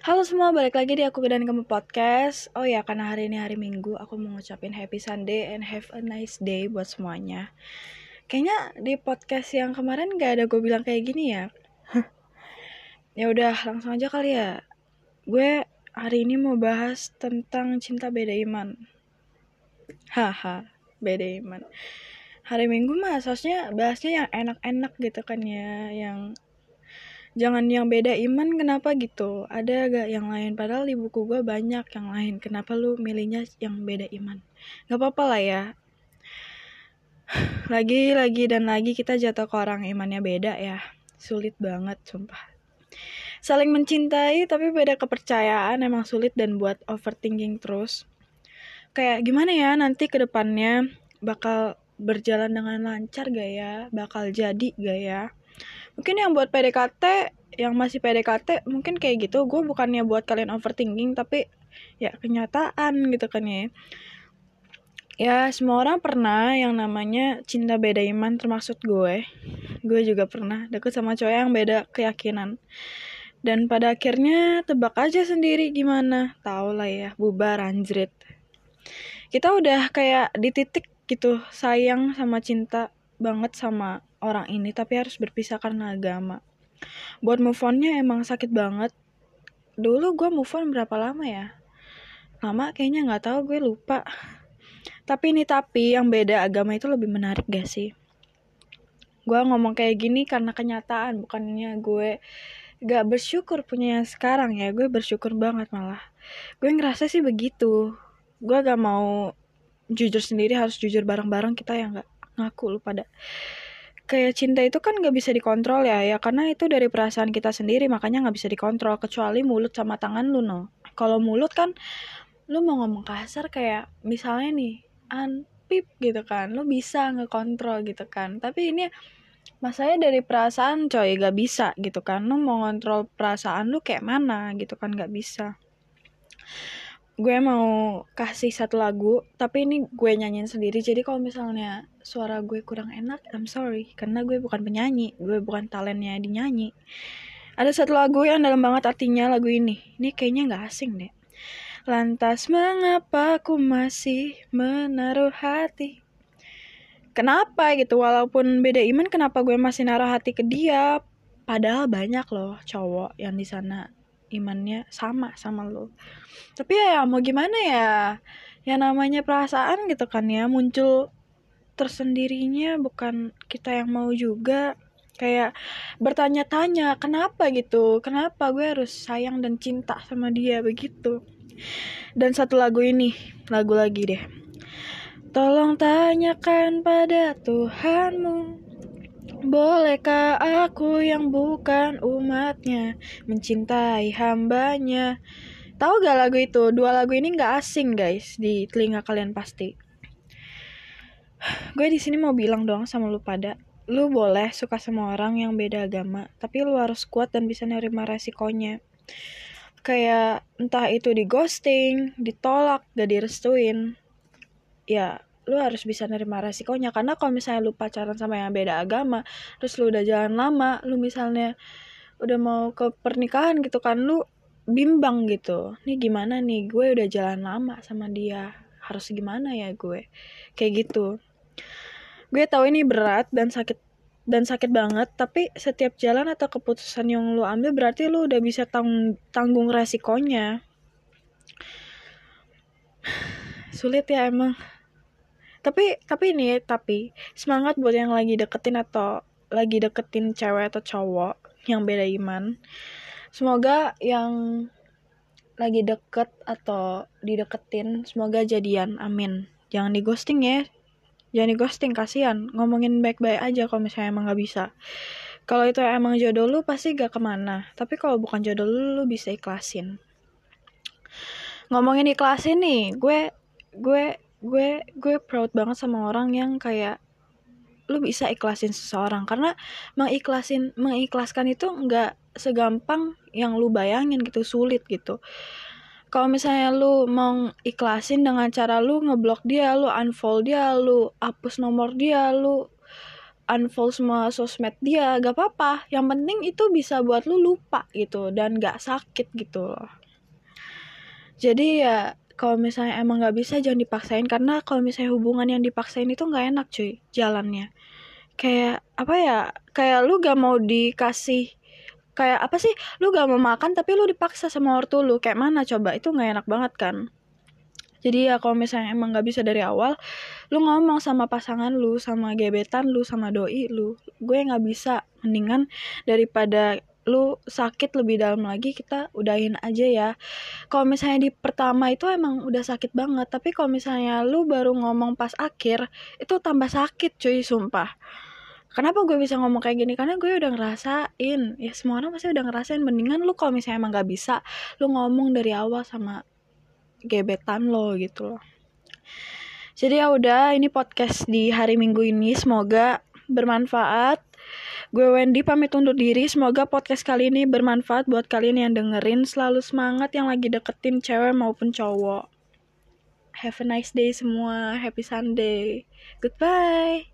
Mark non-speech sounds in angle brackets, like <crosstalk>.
Halo semua, balik lagi di Aku dan Kamu Podcast. Oh ya, karena hari ini hari Minggu Aku mau ngucapin happy Sunday and have a nice day buat semuanya. Kayaknya di podcast yang kemarin gak ada gue bilang kayak gini ya? Ya udah, langsung aja kali ya. Gue hari ini mau bahas tentang cinta beda iman. Haha, beda iman. Hari Minggu mah seharusnya bahasnya yang enak-enak gitu kan ya Yang jangan yang beda iman kenapa gitu? Ada gak yang lain? Padahal di buku gue banyak yang lain. Kenapa lu milihnya yang beda iman? Nggak apa-apa lah ya. <sighs> Lagi lagi dan lagi kita jatuh ke orang imannya beda ya. Sulit banget sumpah. Saling mencintai tapi beda kepercayaan. Emang sulit dan buat overthinking terus. Kayak gimana ya nanti ke depannya bakal berjalan dengan lancar gak ya? Bakal jadi gak ya mungkin yang buat PDKT yang masih PDKT mungkin kayak gitu. Gue bukannya buat kalian overthinking tapi ya kenyataan gitu kan ya. Ya semua orang pernah yang namanya cinta beda iman termasuk gue. Gue juga pernah deket sama cowok yang beda keyakinan. Dan pada akhirnya tebak aja sendiri gimana. Tau lah ya bubar anjrit. Kita udah kayak di titik gitu sayang sama cinta banget sama orang ini tapi harus berpisah karena agama. Buat move onnya emang sakit banget. Dulu gue move on berapa lama ya? Lama kayaknya nggak tahu gue lupa. Tapi ini tapi yang beda agama itu lebih menarik gak sih? Gue ngomong kayak gini karena kenyataan bukannya gue gak bersyukur punya yang sekarang ya. Gue bersyukur banget malah. Gue ngerasa sih begitu. Gue gak mau jujur sendiri harus jujur bareng-bareng kita yang gak ngaku lu pada kayak cinta itu kan nggak bisa dikontrol ya ya karena itu dari perasaan kita sendiri makanya nggak bisa dikontrol kecuali mulut sama tangan lu no. Kalau mulut kan lu mau ngomong kasar kayak misalnya nih anpip gitu kan lu bisa ngekontrol gitu kan. Tapi ini masanya dari perasaan coy gak bisa gitu kan. Lu mau ngontrol perasaan lu kayak mana gitu kan gak bisa gue mau kasih satu lagu tapi ini gue nyanyiin sendiri. Jadi kalau misalnya suara gue kurang enak I'm sorry. Karena gue bukan penyanyi gue bukan talentnya dinyanyi. Ada satu lagu yang dalam banget artinya lagu ini. Ini kayaknya nggak asing deh. Lantas mengapa aku masih menaruh hati? Kenapa gitu? Walaupun beda iman kenapa gue masih naruh hati ke dia? Padahal banyak loh cowok yang di sana imannya sama sama lo. Tapi ya mau gimana ya? Ya namanya perasaan gitu kan ya muncul tersendirinya bukan kita yang mau juga. Kayak bertanya-tanya kenapa gitu? Kenapa gue harus sayang dan cinta sama dia? Begitu. Dan satu lagu ini lagu lagi deh. Tolong tanyakan pada Tuhanmu Bolehkah aku yang bukan umatnya mencintai hambanya? Tahu gak lagu itu? Dua lagu ini gak asing guys di telinga kalian pasti. <sighs> Gue di sini mau bilang dong sama lu pada, lu boleh suka sama orang yang beda agama, tapi lu harus kuat dan bisa nerima resikonya. Kayak entah itu di ghosting, ditolak, gak direstuin. Ya, lu harus bisa nerima resikonya. Karena kalau misalnya lu pacaran sama yang beda agama terus lu udah jalan lama lu misalnya udah mau ke pernikahan gitu kan lu bimbang gitu. Nih gimana nih gue udah jalan lama sama dia harus gimana ya gue? Kayak gitu. Gue tahu ini berat dan sakit dan sakit banget tapi setiap jalan atau keputusan yang lu ambil berarti lu udah bisa tang tanggung resikonya. <sighs> Sulit ya emang tapi tapi ini tapi semangat buat yang lagi deketin atau lagi deketin cewek atau cowok yang beda iman. Semoga yang lagi deket atau dideketin semoga jadian. Amin. Jangan di ghosting ya. Jangan di ghosting kasihan. Ngomongin baik-baik aja kalau misalnya emang gak bisa. Kalau itu emang jodoh lu pasti gak ke mana. Tapi kalau bukan jodoh lu lu bisa ikhlasin. Ngomongin ikhlasin nih gue gue gue gue proud banget sama orang yang kayak lu bisa ikhlasin seseorang. Karena mengikhlasin mengikhlaskan itu nggak segampang yang lu bayangin gitu sulit gitu. Kalau misalnya lu mau ikhlasin dengan cara lu ngeblok dia lu unfollow dia lu hapus nomor dia lu unfollow semua sosmed dia gak apa-apa. Yang penting itu bisa buat lu lupa gitu dan gak sakit gitu loh. Jadi ya kalau misalnya emang gak bisa jangan dipaksain. Karena kalau misalnya hubungan yang dipaksain itu gak enak cuy jalannya. Kayak apa ya kayak lu gak mau dikasih kayak apa sih lu gak mau makan tapi lu dipaksa sama ortu lu. Kayak mana coba? Itu gak enak banget kan? Jadi ya kalau misalnya emang gak bisa dari awal lu ngomong sama pasangan lu sama gebetan lu sama doi lu gue nggak bisa. Mendingan daripada lu sakit lebih dalam lagi kita udahin aja ya. Kalau misalnya di pertama itu emang udah sakit banget tapi kalau misalnya lu baru ngomong pas akhir itu tambah sakit cuy sumpah. Kenapa gue bisa ngomong kayak gini? Karena gue udah ngerasain. Ya semua orang pasti udah ngerasain. Mendingan lu kalau misalnya emang gak bisa Lu ngomong dari awal sama gebetan lo gitu loh. Jadi ya udah ini podcast di hari minggu ini. Semoga bermanfaat. Gue Wendy pamit undur diri. Semoga podcast kali ini bermanfaat buat kalian yang dengerin. Selalu semangat yang lagi deketin cewek maupun cowok. Have a nice day semua. Happy sunday. Goodbye